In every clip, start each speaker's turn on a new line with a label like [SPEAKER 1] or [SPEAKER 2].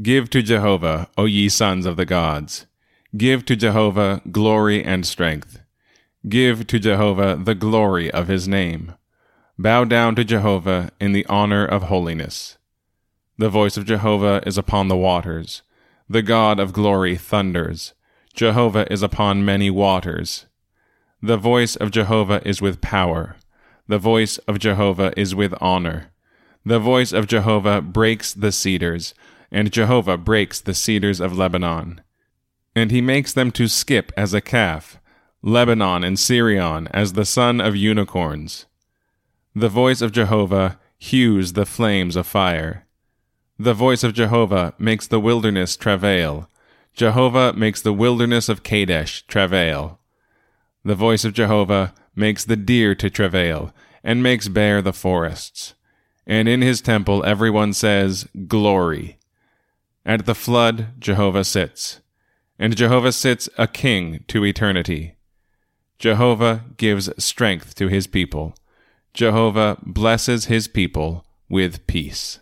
[SPEAKER 1] Give to Jehovah, O ye sons of the gods. Give to Jehovah glory and strength. Give to Jehovah the glory of his name. Bow down to Jehovah in the honor of holiness. The voice of Jehovah is upon the waters. The God of glory thunders. Jehovah is upon many waters. The voice of Jehovah is with power. The voice of Jehovah is with honor. The voice of Jehovah breaks the cedars and Jehovah breaks the cedars of Lebanon. And he makes them to skip as a calf, Lebanon and Sirion as the son of unicorns. The voice of Jehovah hews the flames of fire. The voice of Jehovah makes the wilderness travail. Jehovah makes the wilderness of Kadesh travail. The voice of Jehovah makes the deer to travail, and makes bare the forests. And in his temple everyone says, Glory. At the flood, Jehovah sits, and Jehovah sits a king to eternity. Jehovah gives strength to his people. Jehovah blesses his people with peace.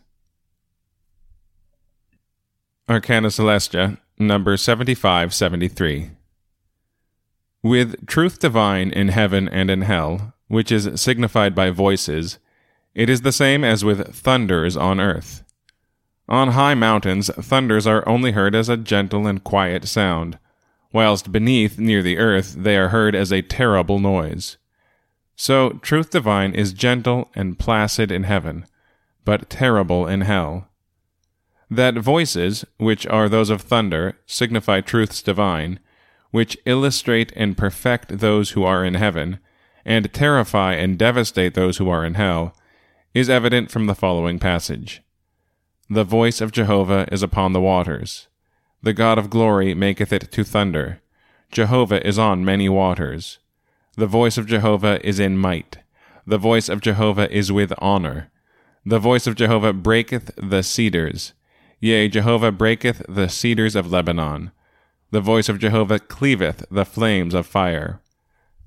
[SPEAKER 1] Arcana Coelestia, number 7573. With truth divine in heaven and in hell, which is signified by voices, it is the same as with thunders on earth. On high mountains, thunders are only heard as a gentle and quiet sound, whilst beneath, near the earth, they are heard as a terrible noise. So, truth divine is gentle and placid in heaven, but terrible in hell. That voices, which are those of thunder, signify truths divine, which illustrate and perfect those who are in heaven, and terrify and devastate those who are in hell, is evident from the following passage. The voice of Jehovah is upon the waters. The God of glory maketh it to thunder. Jehovah is on many waters. The voice of Jehovah is in might. The voice of Jehovah is with honor. The voice of Jehovah breaketh the cedars. Yea, Jehovah breaketh the cedars of Lebanon. The voice of Jehovah cleaveth the flames of fire.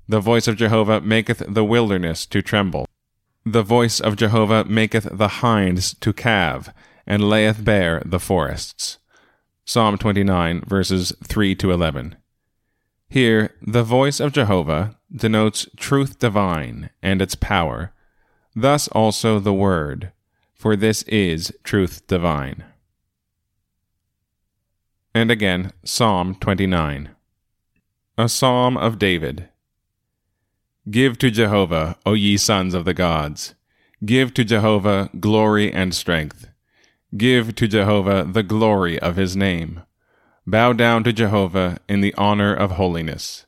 [SPEAKER 1] The voice of Jehovah maketh the wilderness to tremble. The voice of Jehovah maketh the hinds to calve and layeth bare the forests. Psalm 29, verses 3 to 11. Here, the voice of Jehovah denotes truth divine and its power, thus also the Word, for this is truth divine. And again, Psalm 29. A Psalm of David. Give to Jehovah, O ye sons of the gods. Give to Jehovah glory and strength. Give to Jehovah the glory of his name. Bow down to Jehovah in the honor of holiness.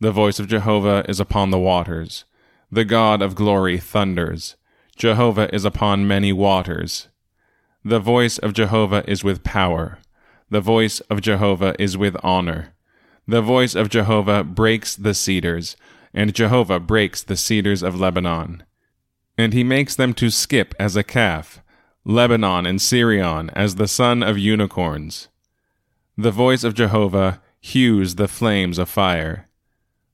[SPEAKER 1] The voice of Jehovah is upon the waters. The God of glory thunders. Jehovah is upon many waters. The voice of Jehovah is with power. The voice of Jehovah is with honor. The voice of Jehovah breaks the cedars, and Jehovah breaks the cedars of Lebanon. And he makes them to skip as a calf Lebanon and Sirion as the son of unicorns. The voice of Jehovah hews the flames of fire.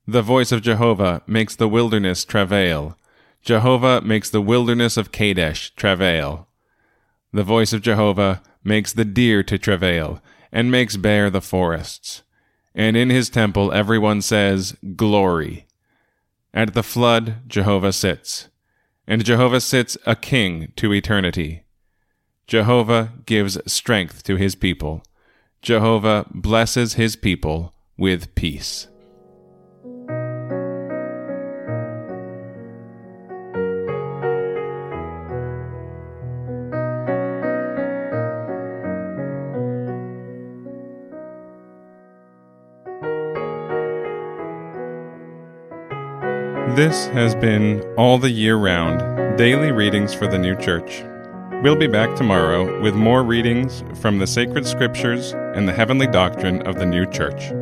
[SPEAKER 1] The voice of Jehovah makes the wilderness travail. Jehovah makes the wilderness of Kadesh travail. The voice of Jehovah makes the deer to travail, and makes bare the forests. And in his temple everyone says, Glory. At the flood Jehovah sits, and Jehovah sits a king to eternity. Jehovah gives strength to his people. Jehovah blesses his people with peace. This has been All the Year Round Daily Readings for the New Church. We'll be back tomorrow with more readings from the sacred scriptures and the heavenly doctrine of the new church.